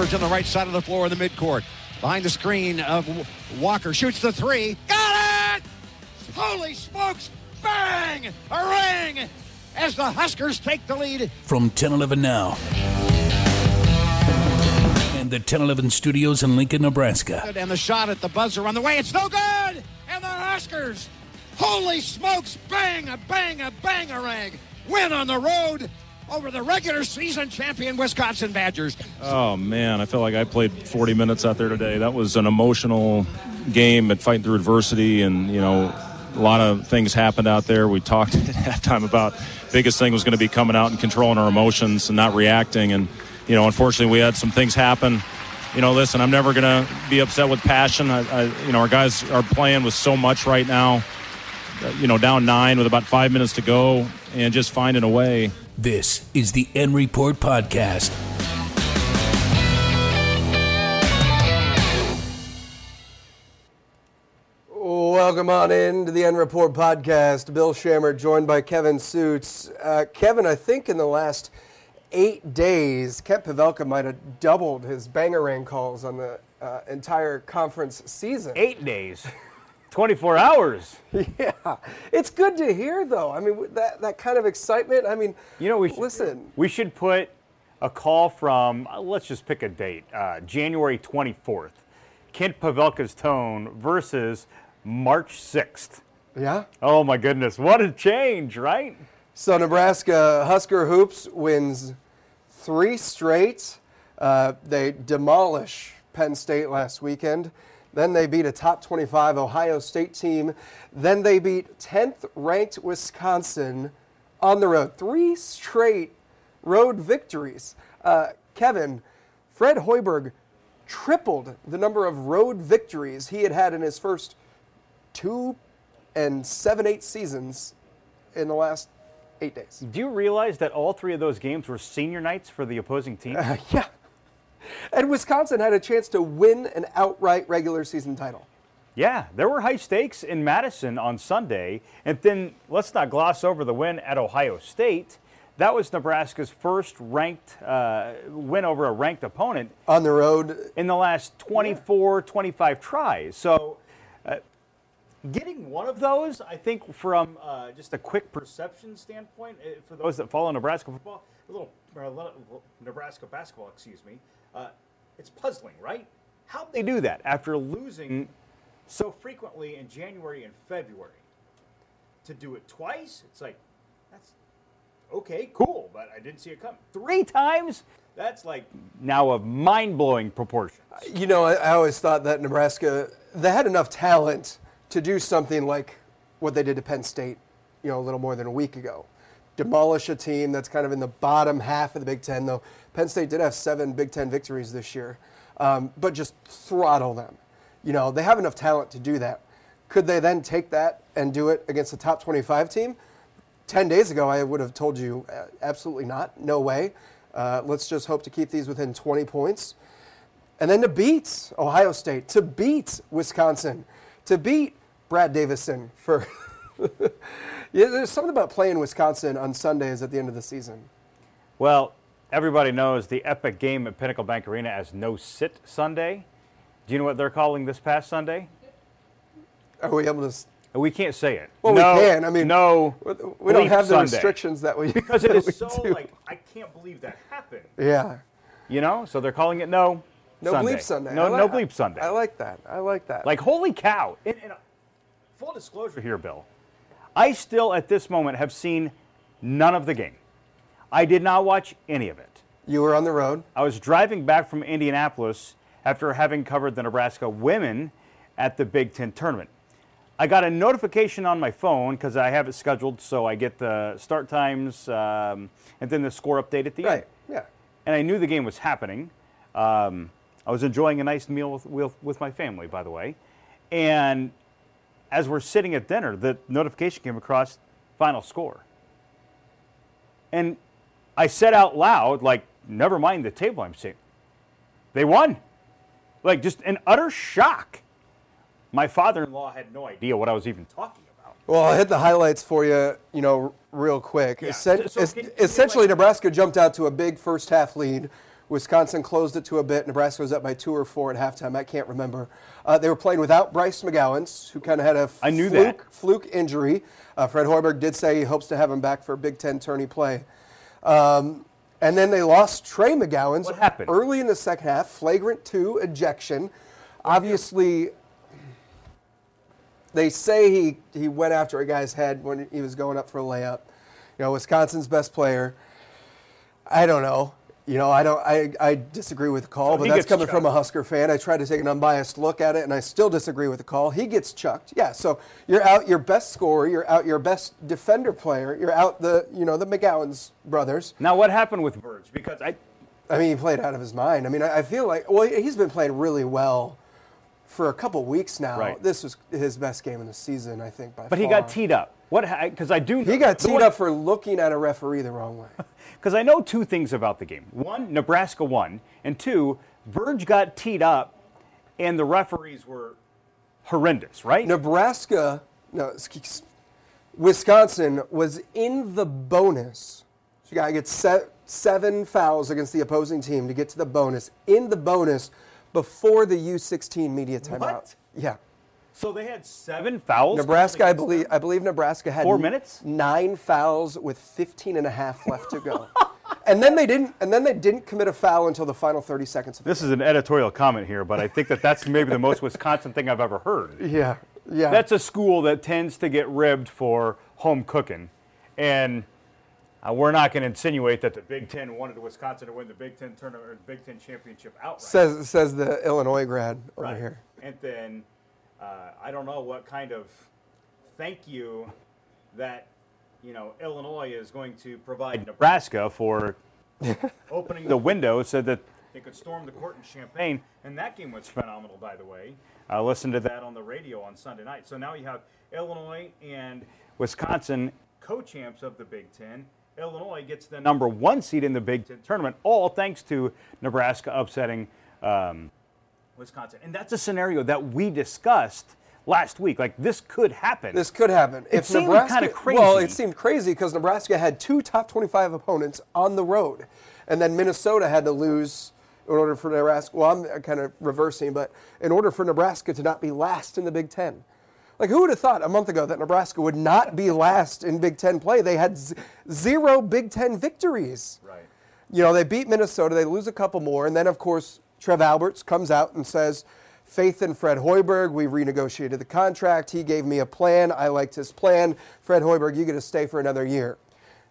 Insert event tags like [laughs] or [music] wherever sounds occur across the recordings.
converge on the right side of the floor in the midcourt. Behind the screen of Walker shoots the three. Got it! Holy smokes! Bang! A ring! As the Huskers take the lead. From 1011 Now and the 1011 studios in Lincoln, Nebraska. And the shot at the buzzer on the way. It's no good! And the Huskers, holy smokes, bang, a bang, a bang, a rag. Win on the road over the regular season champion Wisconsin Badgers. Oh man, I felt like I played 40 minutes out there today. That was an emotional game at fighting through adversity, and you know, a lot of things happened out there. We talked [laughs] at halftime about biggest thing was going to be coming out and controlling our emotions and not reacting. And you know, unfortunately, we had some things happen. You know, listen, I'm never going to be upset with passion. I, I, you know, our guys are playing with so much right now. You know, down nine with about five minutes to go, and just finding a way this is the N Report Podcast. Welcome on in to the N Report Podcast. Bill Schammert joined by Kevin Sjuts. Uh, Kevin, I think in the last eight days, Kent Pavelka might have doubled his bangerang calls on the uh, entire conference season. Eight days. [laughs] 24 hours. [laughs] Yeah, it's good to hear, though. I mean, that, that kind of excitement. I mean, you know, we should, listen. We should put a call from. Uh, let's just pick a date. Uh, January 24th. Kent Pavelka's tone versus March 6th. Yeah. Oh my goodness, what a change, right? So Nebraska Husker hoops wins three straight. Uh, they demolish Penn State last weekend. Then they beat a top 25 Ohio State team. Then they beat 10th ranked Wisconsin on the road. Three straight road victories. Uh, Kevin, Fred Hoiberg tripled the number of road victories he had had in his first two and seven eight seasons in the last eight days. Do you realize that all three of those games were senior nights for the opposing team? Uh, [laughs] yeah. And Wisconsin had a chance to win an outright regular season title. Yeah, there were high stakes in Madison on Sunday. And then let's not gloss over the win at Ohio State. That was Nebraska's first ranked uh, win over a ranked opponent on the road in the last 24, yeah. 25 tries. So, uh, getting one of those, I think, from uh, just a quick perception standpoint, uh, for those that follow Nebraska football, a little, a little Nebraska basketball, excuse me, uh, it's puzzling, right? How'd they do that after losing so frequently in January and February? To do it twice, it's like, that's okay, cool, but I didn't see it come. Three times? That's like now of mind blowing proportions. You know, I, I always thought that Nebraska, they had enough talent to do something like what they did to Penn State, you know, a little more than a week ago. Demolish a team that's kind of in the bottom half of the Big Ten, though Penn State did have seven Big Ten victories this year, um, but just throttle them. You know, they have enough talent to do that. Could they then take that and do it against a top 25 team? 10 days ago, I would have told you uh, absolutely not, no way. Uh, let's just hope to keep these within 20 points. And then to beat Ohio State, to beat Wisconsin, to beat Brad Davison for. [laughs] yeah, there's something about playing Wisconsin on Sundays at the end of the season. Well, Everybody knows the epic game at Pinnacle Bank Arena as No Sit Sunday. Do you know what they're calling this past Sunday? Are we able to? We can't say it. Well, no, we can. I mean, no. We don't have the Sunday. restrictions that we because it [laughs] is so do. like I can't believe that happened. Yeah. You know, so they're calling it no. No Sunday. bleep Sunday. No, like, no bleep Sunday. I, like that. I like that. Like holy cow! And, and, uh, full disclosure here, Bill. I still, at this moment, have seen none of the game. I did not watch any of it. You were on the road. I was driving back from Indianapolis after having covered the Nebraska women at the Big Ten tournament. I got a notification on my phone because I have it scheduled, so I get the start times um, and then the score update at the right. end. Right. Yeah. And I knew the game was happening. Um, I was enjoying a nice meal with, with, with my family, by the way. And as we're sitting at dinner, the notification came across final score. And I said out loud, like, never mind the table I'm seeing. They won. Like, just an utter shock. My father in law had no idea what I was even talking about. Well, I'll hit the highlights for you, you know, real quick. Yeah. Essen- So- can- can essentially, like- Nebraska jumped out to a big first half lead Wisconsin closed it to a bit. Nebraska was up by two or four at halftime. I can't remember. Uh, they were playing without Bryce McGowens, who kind of had a I knew fluke, that. fluke injury. Uh, Fred Hoiberg did say he hopes to have him back for Big Ten tourney play. Um, and then they lost Trey McGowens What happened? early in the second half, flagrant two ejection. Obviously, they say he, he went after a guy's head when he was going up for a layup. You know, Wisconsin's best player. I don't know. You know, I don't. I, I disagree with the call, So but that's coming from a. Husker fan. I try to take an unbiased look at it, and I still disagree with the call. He gets chucked. Yeah. So you're out your best scorer. You're out your best defender player. You're out the you know the McGowens brothers. Now, what happened with Verge? Because I, I mean, he played out of his mind. I mean, I, I feel like well, he's been playing really well for a couple weeks now. Right. This was his best game in the season, I think. By but he got teed up. What? Because I do. He got teed one- up for looking at a referee the wrong way. [laughs] Because I know two things about the game. One, Nebraska won, and two, Verge got teed up, and the referees were horrendous, right? Nebraska, no, Wisconsin was in the bonus. So you got to get se- seven fouls against the opposing team to get to the bonus. In the bonus before the U16 media timeout. What? Yeah. So they had seven fouls. Nebraska, I believe? I believe Nebraska had Four minutes? nine fouls with 15 and a half left to go. [laughs] and then they didn't, and then they didn't commit a foul until the final 30 seconds of the This is an editorial comment here, but I think that that's maybe the most Wisconsin thing I've ever heard. [laughs] Yeah, yeah. That's a school that tends to get ribbed for home cooking, and uh, we're not going to insinuate that the Big Ten wanted Wisconsin to win the Big Ten tournament or the Big Ten championship outright. says says the Illinois grad over right. here. And then uh, I don't know what kind of thank you that you know Illinois is going to provide Nebraska for [laughs] opening the window so that they could storm the court in Champaign. And that game was phenomenal, by the way. I listened to that on the radio on Sunday night. So now you have Illinois and Wisconsin co-champs of the Big Ten. Illinois gets the number one seed in the Big Ten tournament, all thanks to Nebraska upsetting um, Wisconsin. And that's a scenario that we discussed last week. Like this could happen. This could happen. It if seemed Nebraska, kinda crazy. Well, it seemed crazy because Nebraska had two top 25 opponents on the road, and then Minnesota had to lose in order for Nebraska. Well, I'm kind of reversing, but in order for Nebraska to not be last in the Big Ten. Like, who would have thought a month ago that Nebraska would not be last in Big Ten play? They had z- zero Big Ten victories. right. You know, they beat Minnesota, they lose a couple more, and then, of course, Trev Alberts comes out and says, Faith in Fred Hoiberg, we renegotiated the contract. He gave me a plan. I liked his plan. Fred Hoiberg, you get to stay for another year.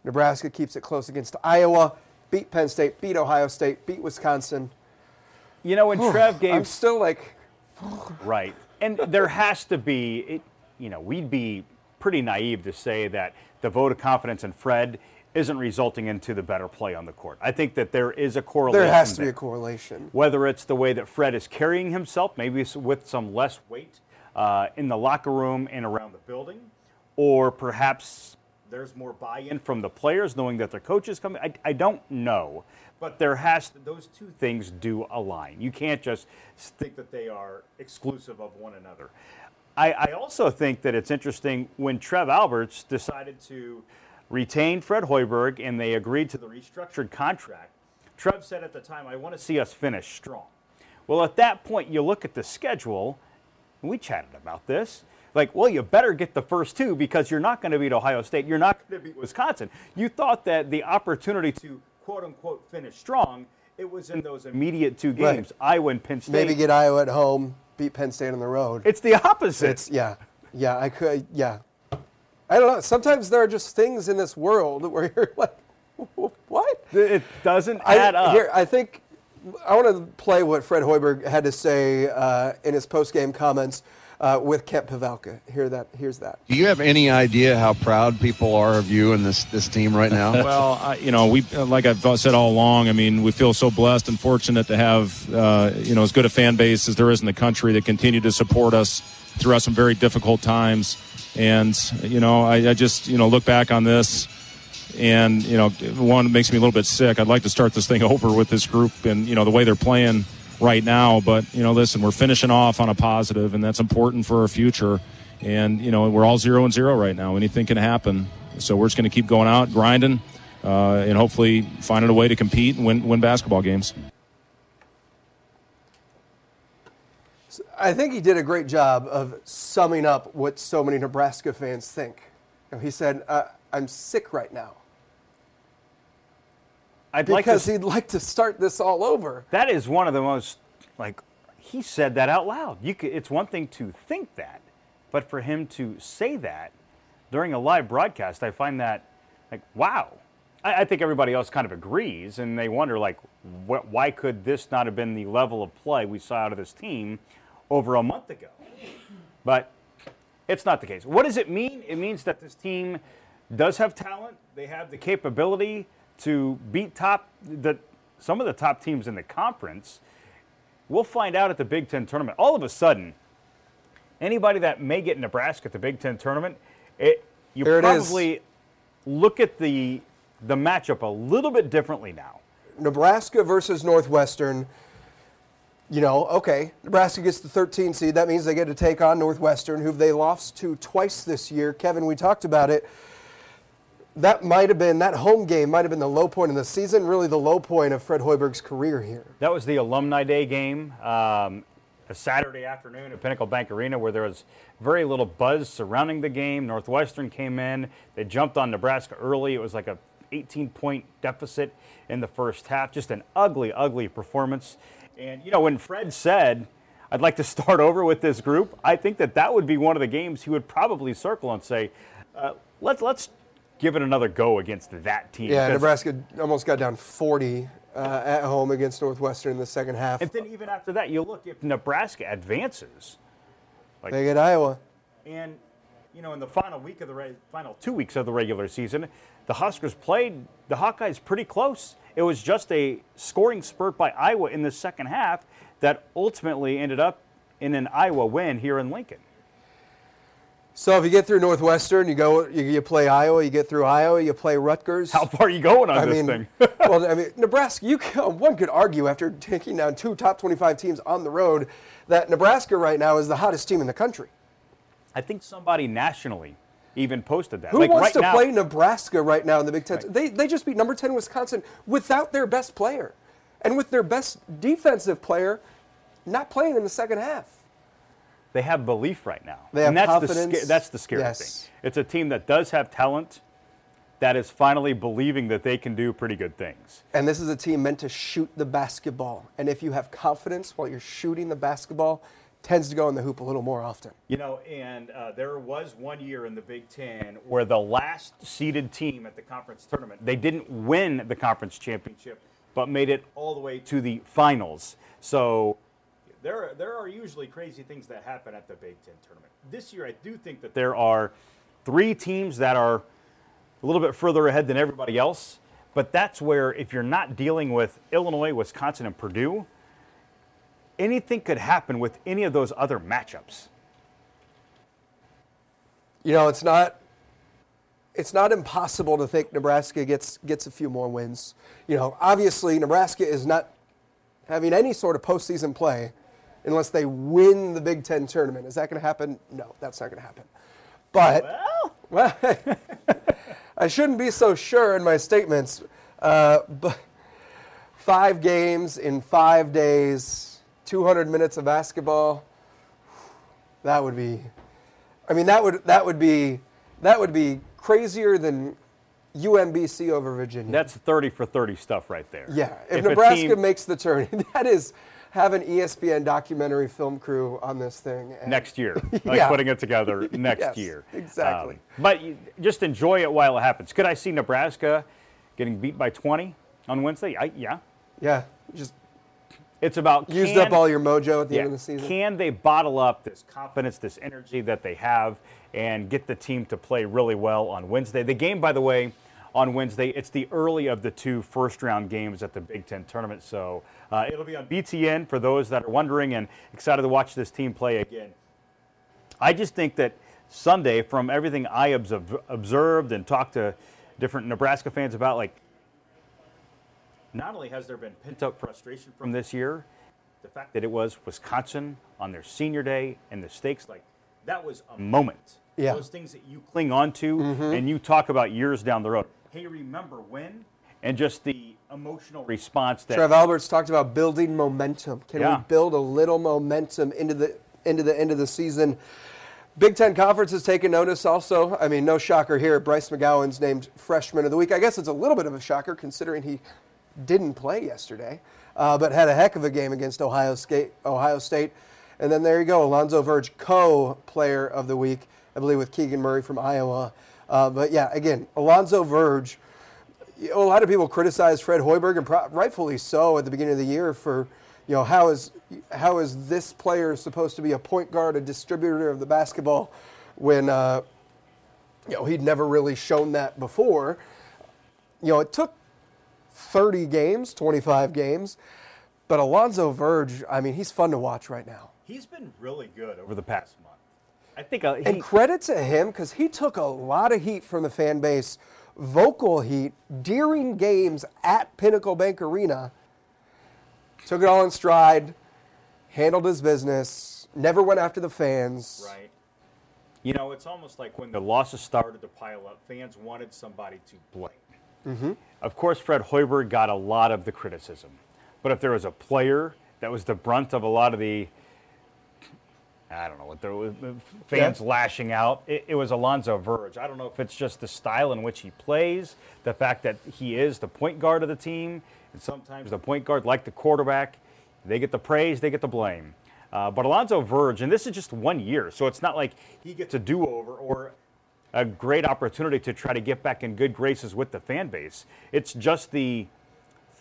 Nebraska keeps it close against Iowa, beat Penn State, beat Ohio State, beat Wisconsin. You know, when Trev gave I'm still like, Right. And there has to be, it, you know, we'd be pretty naive to say that the vote of confidence in Fred isn't resulting into the better play on the court. I think that there is a correlation. there has to be a correlation. Whether it's the way that Fred is carrying himself, maybe with some less weight uh, in the locker room and around the building, or perhaps there's more buy-in from the players knowing that their coach is coming. I, I don't know, but there has to, those two things do align. You can't just think that they are exclusive of one another. I, I also think that it's interesting when Trev Alberts decided to retain Fred Hoiberg and they agreed to the restructured contract. Trev said at the time, I want to see us finish strong. Well, at that point, you look at the schedule, and we chatted about this. Like, well, you better get the first two because you're not going to beat Ohio State. You're not going to beat Wisconsin. You thought that the opportunity to quote unquote finish strong, it was in those immediate two Right. games, Iowa and Penn State. Maybe get Iowa at home, beat Penn State on the road. it's the opposite. It's yeah, yeah. I could yeah. I don't know. Sometimes there are just things in this world where you're [laughs] like, what? it doesn't I, add up. Here, I think I want to play what Fred Hoiberg had to say uh, in his post-game comments uh, with Kent Pavelka. Hear that? Here's that. Do you have any idea how proud people are of you and this this team right now? [laughs] Well, I, you know, we like I've said all along. I mean, we feel so blessed and fortunate to have uh, you know as good a fan base as there is in the country that continue to support us throughout some very difficult times. And you know, I, I just you know look back on this, and you know, one makes me a little bit sick. I'd like to start this thing [laughs] over with this group and you know the way they're playing right now. But you know, listen, we're finishing off on a positive, and that's important for our future. And you know, we're all zero and zero right now. Anything can happen. So we're just going to keep going out, grinding, uh, and hopefully finding a way to compete and win, win basketball games. I think he did a great job of summing up what so many Nebraska fans think. You know, he said, uh, "I'm sick right now I'd like because to, he'd like to start this all over." that is one of the most like he said that out loud. You could, it's one thing to think that, but for him to say that during a live broadcast, I find that like wow. I, I think everybody else kind of agrees, and they wonder like, wh- why could this not have been the level of play we saw out of this team over a month ago? But it's not the case. What does it mean? It means that this team does have talent. They have the capability to beat top the some of the top teams in the conference. We'll find out at the Big Ten tournament. All of a sudden, anybody that may get Nebraska at the Big Ten tournament, it, you There it probably look at the the matchup a little bit differently now. Nebraska versus Northwestern. You know, okay, Nebraska gets the 13 seed. That means they get to take on Northwestern, who they lost to twice this year. Kevin, we talked about it. That might have been, that home game might have been the low point in the season, really the low point of Fred Hoiberg's career here. That was the Alumni Day game, um, a Saturday afternoon at Pinnacle Bank Arena, where there was very little buzz surrounding the game. Northwestern came in, they jumped on Nebraska early. It was like a 18 point deficit in the first half. Just an ugly, ugly performance. And you know, when Fred said, "I'd like to start [laughs] over with this group," I think that that would be one of the games he would probably circle and say, uh, "Let's let's." Give it another go against that team. Yeah, Nebraska almost got down 40 uh, at home against Northwestern in the second half. And then even after that, you look if Nebraska advances, like, They get Iowa. and you know in the final week of the re- final two weeks of the regular season, the Huskers played the Hawkeyes pretty close. It was just a scoring spurt by Iowa in the second half that ultimately ended up in an Iowa win here in Lincoln. So if you get through Northwestern, you go, you, you play Iowa. You get through Iowa, you play Rutgers. How far are you going on I this mean, thing? [laughs] well, I mean, Nebraska. You can, [laughs] one could argue after taking down two top 25 teams on the road that Nebraska right now is the hottest team in the country. I think somebody nationally even posted that. Who like wants right to now, play Nebraska right now in the Big Ten? Right. They, they just beat number 10 Wisconsin without their best player. And with their best defensive player not playing in the second half. they have belief right now. They have and that's The confidence. sca- that's the scary Yes. thing. It's a team that does have talent, that is finally believing that they can do pretty good things. And this is a team meant to shoot the basketball. And if you have confidence while you're shooting the basketball, tends to go in the hoop a little more often. You know, and uh, there was one year in the Big Ten where the last seeded team at the conference tournament, they didn't win the conference championship, but made it all the way to the finals. So there, there are usually crazy things that happen at the Big Ten tournament. This year, I do think that there are three teams that are a little bit further ahead than everybody else. But that's where, if you're not dealing with Illinois, Wisconsin, and Purdue, anything could happen with any of those other matchups. You know, it's not it's not impossible to think Nebraska gets gets a few more wins. You know, obviously Nebraska is not having any sort of postseason play unless they win the Big Ten tournament. Is that going to happen? No, that's not going to happen. But well, [laughs] I shouldn't be so sure in my statements. Uh, but five games in five days, 200 minutes of basketball. That would be I mean, that would that would be that would be crazier than UMBC over Virginia. That's 30 for 30 stuff right there. yeah, if, If Nebraska team- makes the turn, [laughs] that is have an ESPN documentary film crew on this thing and- next year, [laughs] like Yeah. putting it together [laughs] next Yes, year. Um, exactly. but you, just enjoy it while it happens. Could I see Nebraska getting beat by 20 on Wednesday? I, yeah. Yeah, just It's about used can- up all your mojo at the yeah, end of the season. Can they bottle up this confidence, this energy that they have, and get the team to play really well on Wednesday? The game, by the way, on Wednesday, it's the early of the two first round games at the Big Ten tournament. So uh, it'll be on BTN for those that are wondering and excited to watch this team play again. I just think that Sunday, from everything I observed and talked to different Nebraska fans about, like, not only has there been pent up frustration from this year, the fact that it was Wisconsin on their senior day and the stakes, like, that was a moment. Yeah. Those things that you cling on to mm-hmm. and you talk about years down the road. Hey, remember when? and just the emotional response that Trev Alberts talked about building momentum. Can Yeah. we build a little momentum into the into the end of the season? Big Ten Conference has taken notice also. I mean, no shocker here. Bryce McGowens named Freshman of the Week. I guess it's a little bit of a shocker considering he didn't play yesterday, uh, but had a heck of a game against Ohio State. Ohio State. And then there you go, Alonzo Verge, co-player of the week, I believe, with Keegan Murray from Iowa. Uh, but yeah, again, Alonzo Verge you know, a lot of people criticize Fred Hoiberg, and rightfully so, at the beginning of the year for, you know, how is how is this player supposed to be a point guard, a distributor of the basketball, when uh, you know he'd never really shown that before. You know, it took 30 games, 25 games, but Alonzo Verge, I mean, he's fun to watch right now. he's been really good over the past month. I think uh, he, And credit to him because he took a lot of heat from the fan base, vocal heat during games at Pinnacle Bank Arena. Took it all in stride, handled his business, never went after the fans. Right. You know, it's almost like when the losses started to pile up, fans wanted somebody to blame. Mm-hmm. Of course, Fred Hoiberg got a lot of the criticism. But if there was a player that was the brunt of a lot of the, I don't know what there was, fans Yeah. lashing out, it, it was Alonzo Verge. I don't know if it's just the style in which he plays, the fact that he is the point guard of the team, and sometimes the point guard, like the quarterback, they get the praise, they get the blame. Uh, but Alonzo Verge, and this is just one year, so it's not like he gets a do over or a great opportunity to try to get back in good graces with the fan base. It's just the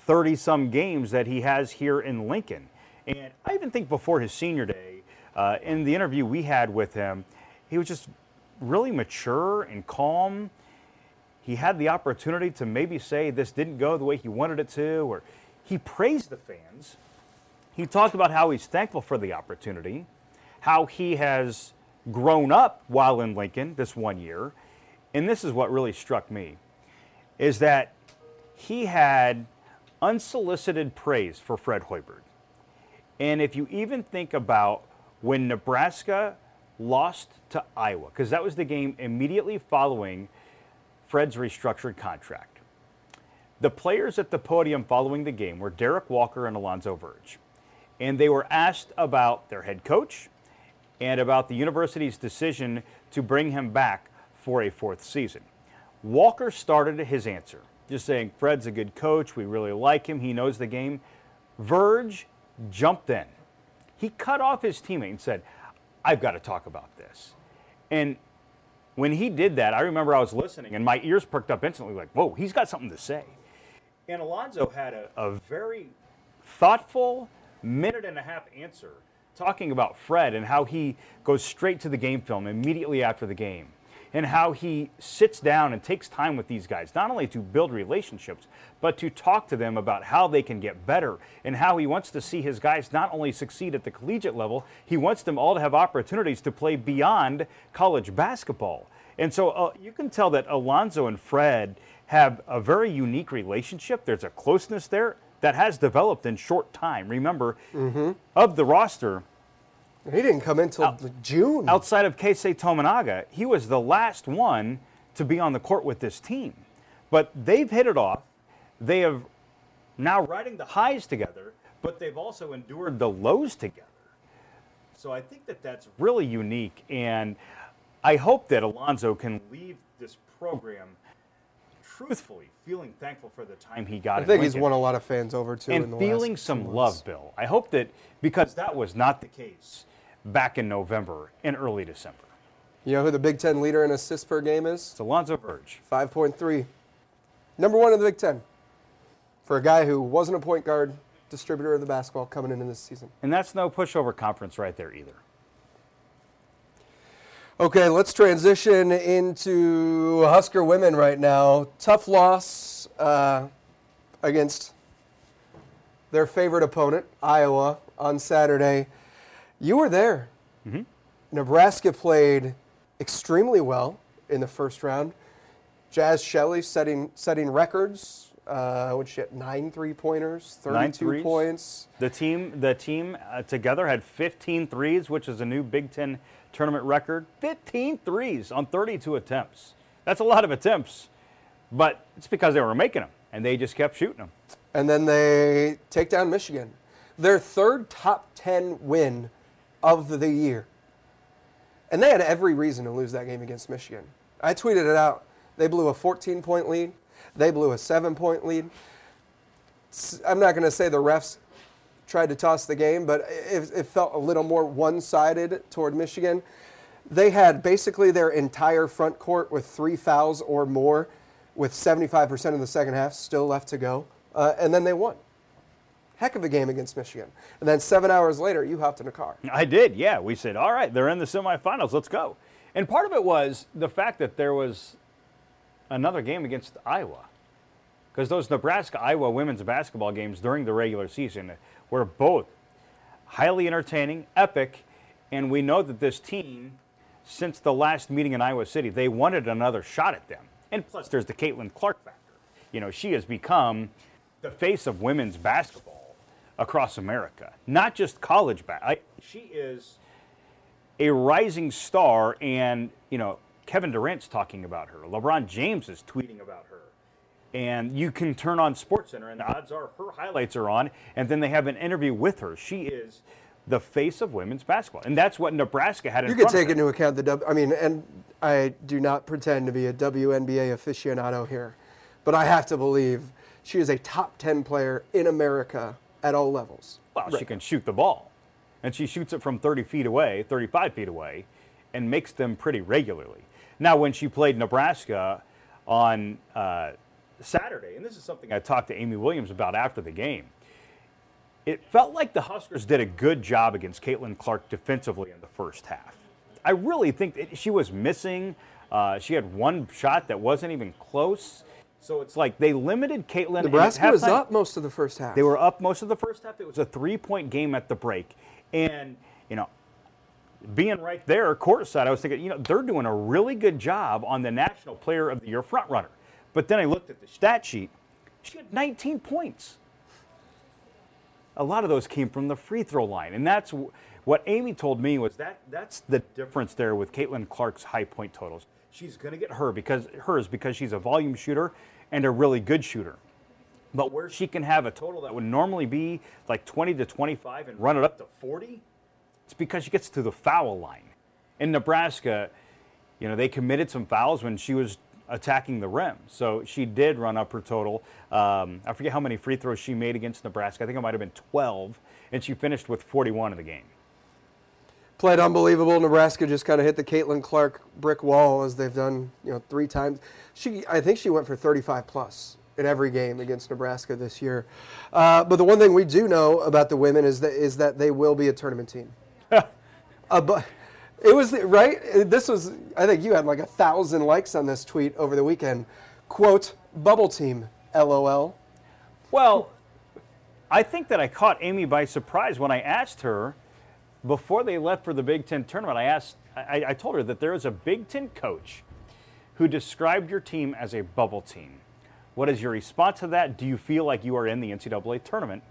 30 some games that he has here in Lincoln. And I even think before his senior day, uh, in the interview we had with him, he was just really mature and calm. He had the opportunity to maybe say this didn't go the way he wanted it to, or he praised the fans. He talked about how he's thankful for the opportunity, how he has grown up while in Lincoln this one year. And this is what really struck me is that he had unsolicited praise for Fred Hoiberg. And if you even think about when Nebraska lost to Iowa, because that was the game immediately following Fred's restructured contract. The players at the podium following the game were Derek Walker and Alonzo Verge. And they were asked about their head coach and about the university's decision to bring him back for a fourth season. Walker started his answer, just saying, Fred's a good coach. We really like him. He knows the game. Verge jumped in. He cut off his teammate and said, I've got to talk about this. And when he did that, I remember I was listening and my ears perked up instantly, like, whoa, he's got something to say. And Alonzo had a, a very thoughtful minute and a half answer talking about Fred and how he goes straight to the game film immediately after the game and how he sits down and takes time with these guys, not only to build relationships, but to talk to them about how they can get better and how he wants to see his guys not only succeed at the collegiate level, he wants them all to have opportunities to play beyond college basketball. And so uh, you can tell that Alonzo and Fred have a very unique relationship. There's a closeness there that has developed in short time. Remember, mm-hmm. of the roster, He didn't come in until June. outside of Keisei Tominaga, he was the last one to be on the court with this team. But they've hit it off. They have now riding the highs together, but they've also endured the lows together. So I think that that's really unique, and I hope that Alonzo can leave this program truthfully feeling thankful for the time he got. I think he's won a lot of fans over too. in and feeling some love. Bill. I hope that because that was not the case back in November and early December. You know who the Big Ten leader in assists per game is? It's Alonzo Verge. 5.3. Number one in the Big Ten. For a guy who wasn't a point guard, distributor of the basketball coming into this season. And that's no pushover conference right there either. Okay, let's transition into Husker women right now. Tough loss uh, against their favorite opponent, Iowa, on Saturday. You were there. Nebraska played extremely well in the first round. Jazz Shelley setting setting records. Uh, which she had nine three pointers, 32 threes. points. The team, the team uh, together had 15 threes, which is a new Big Ten tournament record. 15 threes on 32 attempts. That's a lot of attempts, but it's because they were making them. and they just kept shooting them. And then they take down Michigan. Their third top 10 win of the year. And they had every reason to lose that game against Michigan. I tweeted it out. They blew a 14 point lead, they blew a seven point lead. I'm not going to say the refs tried to toss the game, but it, it felt a little more one sided toward Michigan. They had basically their entire front court with three fouls or more, with 75% of the second half still left to go. Uh, and then they won. Heck of a game against Michigan. And then seven hours later, you hopped in a car. I did, yeah. We said, all right, they're in the semifinals, let's go. And part of it was the fact that there was another game against Iowa. Because those Nebraska Iowa women's basketball games during the regular season were both highly entertaining, epic, and we know that this team, since the last meeting in Iowa City, they wanted another shot at them. And plus, there's the Caitlin Clark factor. You know, she has become the face of women's basketball across America, not just college basketball. She is a rising star, and you know Kevin Durant's talking about her. LeBron James is tweeting about her, and you can turn on SportsCenter, and the odds are her highlights are on, and then they have an interview with her. She is the face of women's basketball, and that's what Nebraska had in You could take into account the W. I mean, and I do not pretend to be a WNBA aficionado here, but I have to believe she is a top 10 player in America at all levels. Well, she can shoot the ball, and she shoots it from 30 feet away, 35 feet away, and makes them pretty regularly. Now, when she played Nebraska on uh, Saturday, and this is something I talked to Amy Williams about after the game, it felt like the Huskers did a good job against Caitlin Clark defensively in the first half. I really think that she was missing. Uh, she had one shot that wasn't even close. So it's like they limited Caitlin. Nebraska was up most of the first half. they were up most of the first half. It was a three-point game at the break, and you know, being right there courtside, I was thinking, you know, they're doing a really good job on the National Player of the Year front runner. But then I looked at the stat sheet. She had 19 points. A lot of those came from the free throw line, and that's what Amy told me was that that's the difference there with Caitlin Clark's high point totals. She's going to get her because hers because she's a volume shooter and a really good shooter. But where she can have a total that would normally be like 20 to 25 and run it up to 40, it's because she gets to the foul line. In Nebraska, you know, they committed some fouls when she was attacking the rim. So she did run up her total. Um, I forget how many free throws she made against Nebraska. I think it might have been 12, and she finished with 41 in the game. Played unbelievable. Nebraska just kind of hit the Caitlin Clark brick wall as they've done, you know, three times. She, I think she went for 35 plus in every game against Nebraska this year. Uh, but the one thing we do know about the women is that is that they will be a tournament team. [laughs] uh, but it was right. This was. I think you had like a thousand likes on this tweet over the weekend. Quote: Bubble team. LOL. Well, I think that I caught Amy by surprise when I asked her before they left for the Big Ten tournament. I asked, I, I told her that there is a Big Ten coach who described your team as a bubble team. What is your response to that? Do you feel like you are in the NCAA tournament,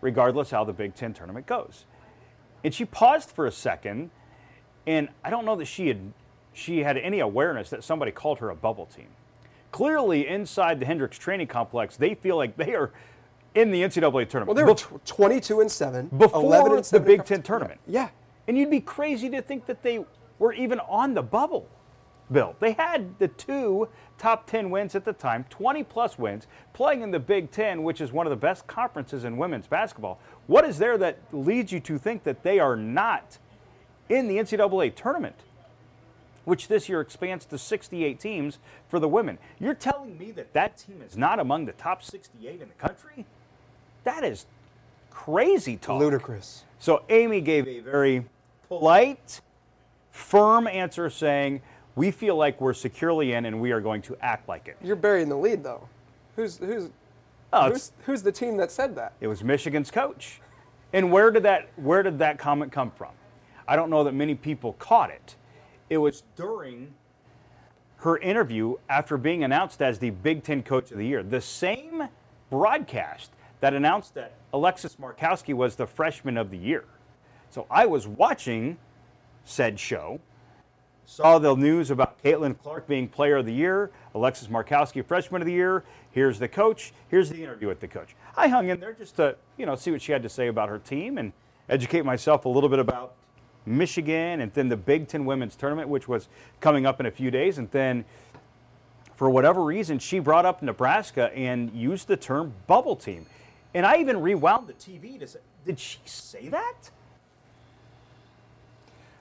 regardless how the Big Ten tournament goes? And she paused for a second, and I don't know that she had she had any awareness that somebody called her a bubble team. Clearly, inside the Hendricks training complex, they feel like they are in the NCAA tournament. Well, they were Bef- 22 and seven. before 11 and the Big Ten tournament. Yeah. And you'd be crazy to think that they were even on the bubble, Bill. They had the two top 10 wins at the time, 20 plus wins, playing in the Big Ten, which is one of the best conferences in women's basketball. What is there that leads you to think that they are not in the NCAA tournament? Which this year expands to 68 teams for the women. You're telling me that that team is not among the top 68 in the country? That is crazy talk. Ludicrous. So Amy gave a very polite, firm answer saying, We feel like we're securely in and we are going to act like it. You're burying the lead, though. Who's who's Oh, who's, who's the team that said that? it was Michigan's coach. And where did that where did that comment come from? I don't know that many people caught it. It was during her interview after being announced as the Big Ten Coach of the Year. The same broadcast that announced that Alexis Markowski was the Freshman of the Year. So I was watching said show, saw the news about Caitlin Clark being Player of the Year, Alexis Markowski Freshman of the Year. Here's the coach. Here's the interview with the coach. I hung in there just to you know see what she had to say about her team and educate myself a little bit about Michigan and then the Big Ten Women's Tournament, which was coming up in a few days, and then for whatever reason, she brought up Nebraska and used the term bubble team. And I even rewound the TV to say, did she say that?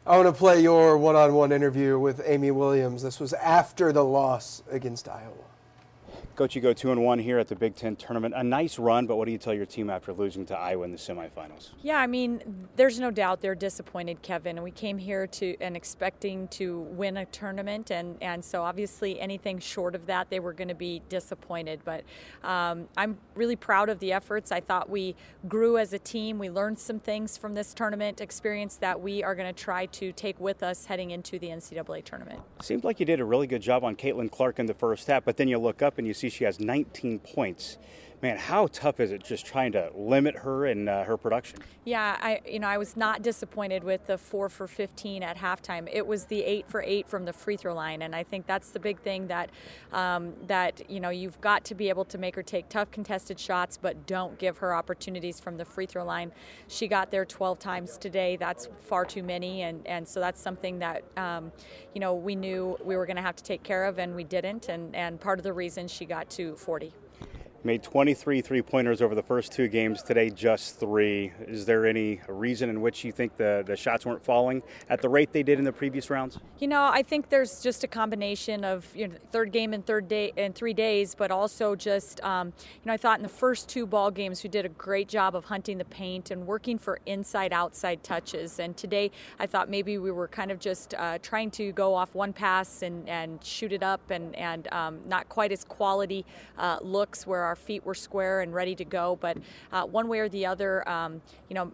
I want to play your one on one interview with Amy Williams. This was after the loss against Iowa. Coach, you go two and one here at the Big Ten tournament. A nice run, but what do you tell your team after losing to Iowa in the semifinals? Yeah, I mean, there's no doubt they're disappointed, Kevin. And we came here to and expecting to win a tournament, and and so obviously anything short of that, they were going to be disappointed. But um, I'm really proud of the efforts. I thought we grew as a team. We learned some things from this tournament experience that we are going to try to take with us heading into the NCAA tournament. Seemed like you did a really good job on Caitlin Clark in the first half, but then you look up and you see see she has 19 points man, how tough is it just trying to limit her and uh, her production? Yeah, I you know I was not disappointed with the four for 15 at halftime. It was the eight for eight from the free throw line, and I think that's the big thing that um, that you know you've got to be able to make her take tough contested shots, but don't give her opportunities from the free throw line. She got there 12 times today. That's far too many, and and so that's something that um, you know we knew we were going to have to take care of, and we didn't, and and part of the reason she got to 40 made 23 three pointers over the first two games. Today, just three. Is there any reason in which you think the, the shots weren't falling at the rate they did in the previous rounds? You know, I think there's just a combination of you know, third game in third day in three days, but also just um, you know I thought in the first two ball games we did a great job of hunting the paint and working for inside outside touches. And today I thought maybe we were kind of just uh, trying to go off one pass and, and shoot it up and and um, not quite as quality uh, looks where our our feet were square and ready to go. But uh, one way or the other, um, you know,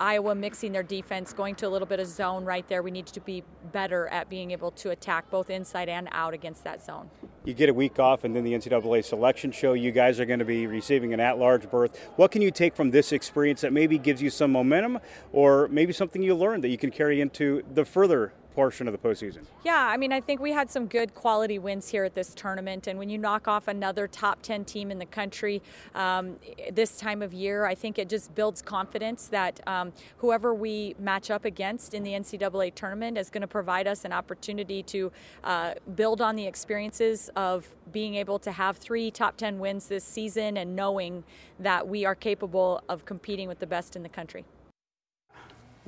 Iowa mixing their defense, going to a little bit of zone right there. We need to be better at being able to attack both inside and out against that zone. You get a week off, and then the NCAA selection show. You guys are going to be receiving an at large berth. What can you take from this experience that maybe gives you some momentum, or maybe something you learned that you can carry into the further portion of the postseason? Yeah, I mean, I think we had some good quality wins here at this tournament. And when you knock off another top 10 team in the country um, this time of year, I think it just builds confidence that um, whoever we match up against in the NCAA tournament is going to provide us an opportunity to uh, build on the experiences of being able to have three top 10 wins this season and knowing that we are capable of competing with the best in the country.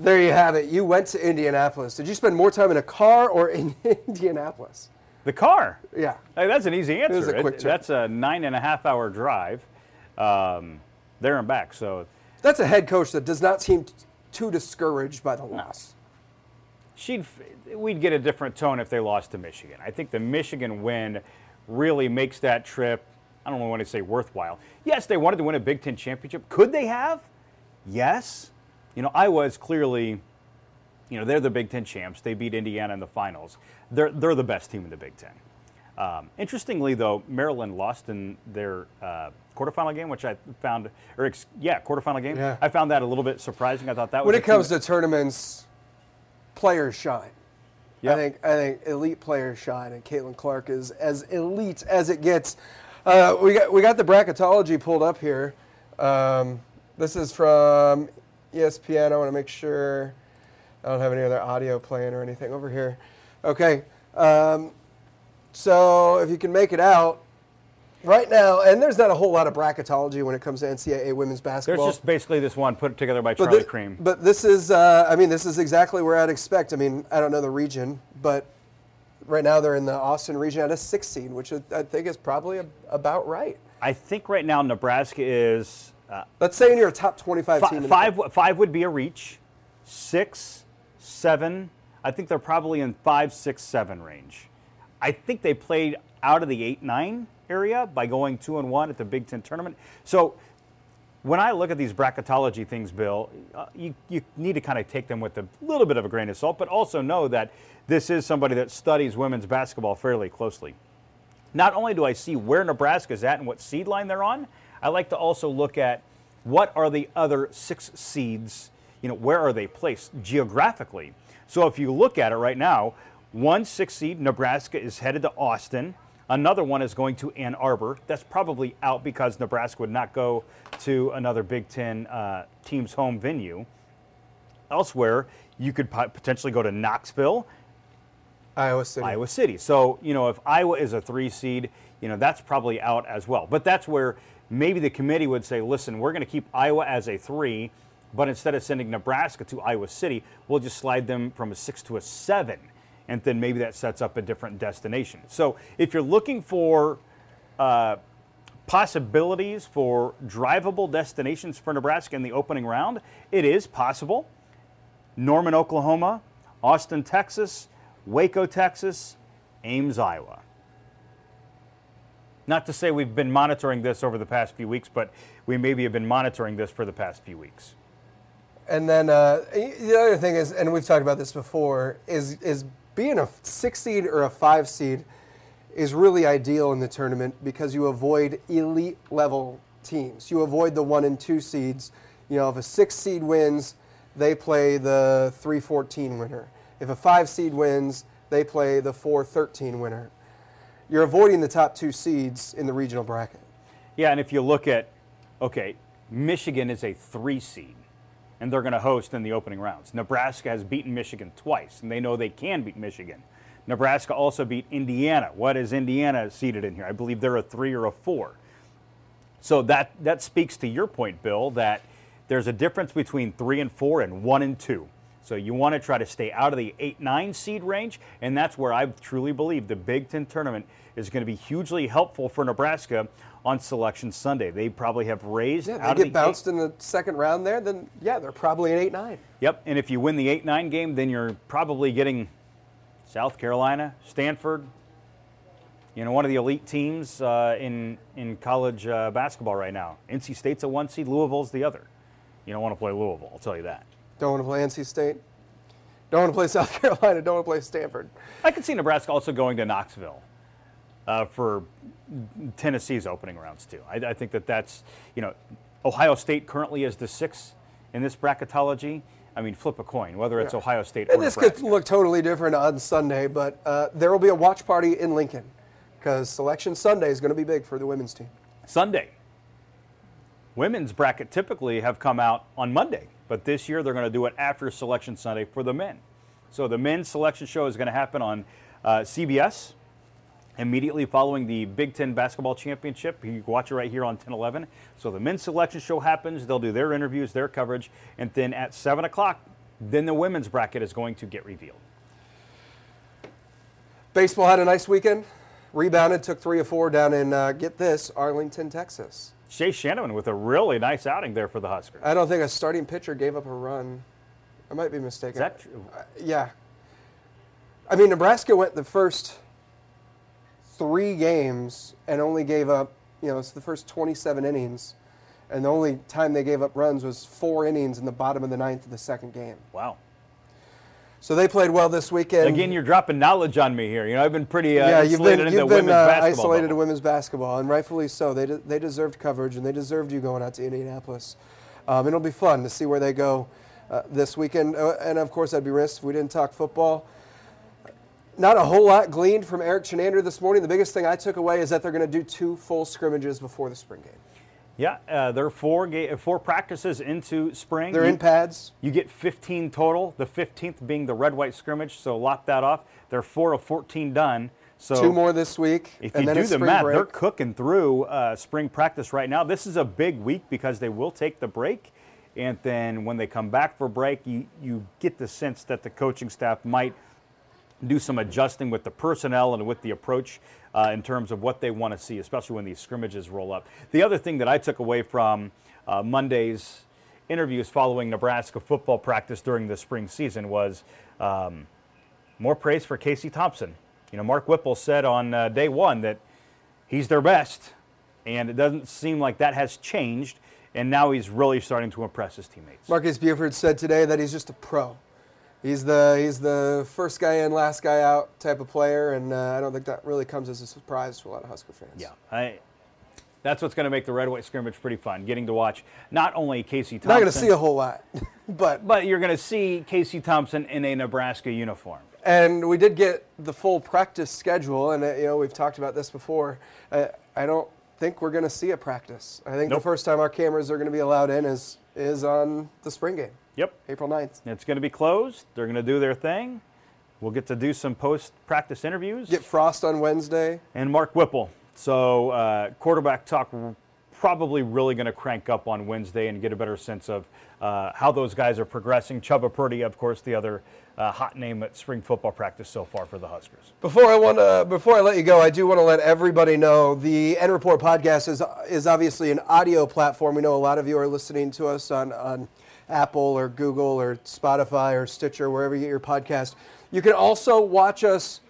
There you have it. You went to Indianapolis. Did you spend more time in a car or in [laughs] Indianapolis? The car. Yeah. Hey, that's an easy answer. It was a quick it, that's a nine and a half hour drive um, there and back. So that's a head coach that does not seem too discouraged by the loss. She'd, we'd get a different tone if they lost to Michigan. I think the Michigan win really makes that trip. I don't want to say worthwhile. Yes, they wanted to win a Big Ten championship. Could they have? Yes. You know, Iowa is clearly, you know, they're the Big Ten champs. They beat Indiana in the finals. They're, they're the best team in the Big Ten. Um, interestingly, though, Maryland lost in their uh, quarterfinal game, which I found, or ex- yeah, quarterfinal game. Yeah. I found that a little bit surprising. I thought that was when it comes to tournaments, players shine. Yep. I think I think elite players shine, and Caitlin Clark is as elite as it gets. Uh, we got we got the bracketology pulled up here. Um, this is from ESPN. I want to make sure I don't have any other audio playing or anything over here. Okay. Um, so if you can make it out, right now, and there's not a whole lot of bracketology when it comes to NCAA women's basketball. There's just basically this one put together by but, Charlie thi- Creme. but this is, uh, I mean, this is exactly where I'd expect. I mean, I don't know the region, but right now they're in the Austin region at a six seed, which I think is probably a, about right. I think right now Nebraska is uh, Let's say you're a top 25 fi- team. five. Five would be a reach. Six, seven. I think they're probably in five, six, seven range. I think they played out of the eight, nine area by going two and one at the Big Ten tournament. So when I look at these bracketology things, Bill, uh, you, you need to kind of take them with a little bit of a grain of salt, but also know that this is somebody that studies women's basketball fairly closely. Not only do I see where Nebraska's at and what seed line they're on, I like to also look at what are the other six seeds, you know, where are they placed geographically. So if you look at it right now, one six seed, Nebraska, is headed to Austin. Another one is going to Ann Arbor. That's probably out because Nebraska would not go to another Big Ten uh, team's home venue. Elsewhere, you could potentially go to Knoxville, Iowa City. Iowa City. So, you know, if Iowa is a three seed, you know, that's probably out as well. But that's where maybe the committee would say, listen, we're going to keep Iowa as a three, but instead of sending Nebraska to Iowa City, we'll just slide them from a six to a seven. And then maybe that sets up a different destination. So if you're looking for uh, possibilities for drivable destinations for Nebraska in the opening round, it is possible. Norman, Oklahoma, Austin, Texas, Waco, Texas, Ames, Iowa. Not to say we've been monitoring this over the past few weeks, but we maybe have been monitoring this for the past few weeks. And then uh, the other thing is, and we've talked about this before, is is being a six seed or a five seed is really ideal in the tournament because you avoid elite level teams. You avoid the one and two seeds. You know, if a six seed wins, they play the 314 winner. If a five seed wins, they play the 413 winner. You're avoiding the top two seeds in the regional bracket. Yeah, and if you look at, okay, Michigan is a three seed, and they're going to host in the opening rounds. Nebraska has beaten Michigan twice, and they know they can beat Michigan. Nebraska also beat Indiana. What is Indiana seated in here? I believe they're a three or a four. So that, that speaks to your point, Bill, that there's a difference between three and four and one and two. So you want to try to stay out of the 8 9 seed range, and that's where I truly believe the Big Ten tournament is going to be hugely helpful for Nebraska on Selection Sunday. They probably have raised Yeah, they get the bounced in the second round there, then yeah, they're probably an 8 9. Yep, and if you win the 8 9 game, then you're probably getting South Carolina, Stanford, you know, one of the elite teams uh, in, in college uh, basketball right now. NC State's a one seed, Louisville's the other. You don't want to play Louisville, I'll tell you that. Don't want to play NC State. Don't want to play South [laughs] Carolina. Don't want to play Stanford. I could see Nebraska also going to Knoxville uh, for Tennessee's opening rounds too. I, I think that that's you know Ohio State currently is the sixth in this bracketology. I mean, flip a coin whether it's Yeah. Ohio State or And this Nebraska. could look totally different on Sunday, but uh, there will be a watch party in Lincoln because Selection Sunday is going to be big for the women's team. Sunday. Women's bracket typically have come out on Monday, but this year they're going to do it after Selection Sunday for the men. So the men's selection show is going to happen on uh, CBS immediately following the Big Ten basketball championship. You can watch it right here on 1011. So the men's selection show happens. They'll do their interviews, their coverage, and then at 7 o'clock, then the women's bracket is going to get revealed. Baseball had a nice weekend. Rebounded, took three or four down in, uh, get this, Arlington, Texas. Shay Schanaman with a really nice outing there for the Huskers. I don't think a starting pitcher gave up a run. I might be mistaken. Is that true? Uh, yeah. I mean, Nebraska went the first three games and only gave up, you know, it's the first 27 innings. And the only time they gave up runs was four innings in the bottom of the ninth of the second game. Wow. So they played well this weekend. Again, you're dropping knowledge on me here. You know, I've been pretty uh, yeah, you've been, into you've been uh, basketball. isolated to women's basketball, and rightfully so. They, de- they deserved coverage, and they deserved you going out to Indianapolis. Um, it'll be fun to see where they go uh, this weekend. Uh, and of course, I'd be remiss if we didn't talk football. Not a whole lot gleaned from Erik Chinander this morning. The biggest thing I took away is that they're going to do two full scrimmages before the spring game. Yeah, uh, there are four ga- four practices into spring. They're you, in pads. You get 15 total. The 15th being the red white scrimmage. So lock that off. They're four of 14 done. So Two more this week. If and you then do the math, break. they're cooking through uh, spring practice right now. This is a big week because they will take the break, and then when they come back for break, you you get the sense that the coaching staff might do some adjusting with the personnel and with the approach uh, in terms of what they want to see, especially when these scrimmages roll up. The other thing that I took away from uh, Monday's interviews following Nebraska football practice during the spring season was um, more praise for Casey Thompson. You know, Mark Whipple said on uh, day one that he's their best, and it doesn't seem like that has changed. And now he's really starting to impress his teammates. Marques Buford said today that he's just a pro. He's the he's the first guy in, last guy out type of player, and uh, I don't think that really comes as a surprise to a lot of Husker fans. Yeah, I, that's what's going to make the red white scrimmage pretty fun. Getting to watch not only Casey Thompson, not going to see a whole lot, [laughs] but but you're going to see Casey Thompson in a Nebraska uniform. And we did get the full practice schedule, and uh, you know we've talked about this before. Uh, I don't think we're going to see a practice. I think Nope. the first time our cameras are going to be allowed in is is on the spring game, Yep. April 9th. It's going to be closed. They're going to do their thing. We'll get to do some post practice interviews. Get Frost on Wednesday. and Mark Whipple. So uh, quarterback talk probably really going to crank up on Wednesday and get a better sense of uh, how those guys are progressing. Chuba Purdy, of course, the other uh, hot name at spring football practice so far for the Huskers. Before I want to, before I let you go, I do want to let everybody know the N Report podcast is is obviously an audio platform. We know a lot of you are listening to us on on Apple or Google or Spotify or Stitcher, wherever you get your podcast. You can also watch us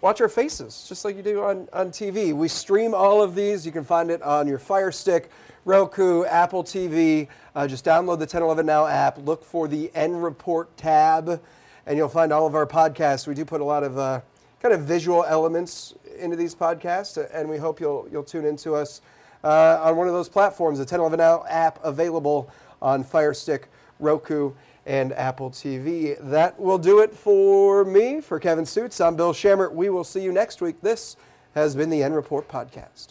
watch our faces, just like you do on, on TV. We stream all of these. You can find it on your Fire Stick, Roku, Apple TV. Uh, just download the 1011 Now app. Look for the N Report tab, and you'll find all of our podcasts. We do put a lot of uh, kind of visual elements into these podcasts, and we hope you'll you'll tune into us uh, on one of those platforms. The 1011 Now app available on Fire Stick, Roku, and Apple TV. That will do it for me. For Kevin Sjuts, I'm Bill Schammert. We will see you next week. This has been the N Report Podcast.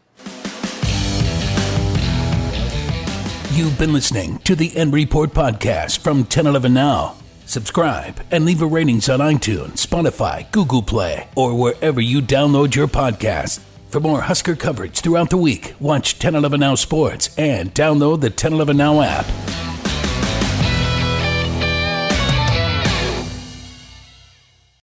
You've been listening to the N Report podcast from 1011 Now. Subscribe and leave a ratings on iTunes, Spotify, Google Play, or wherever you download your podcast. For more Husker coverage throughout the week, watch 1011 Now Sports and download the 1011 Now app.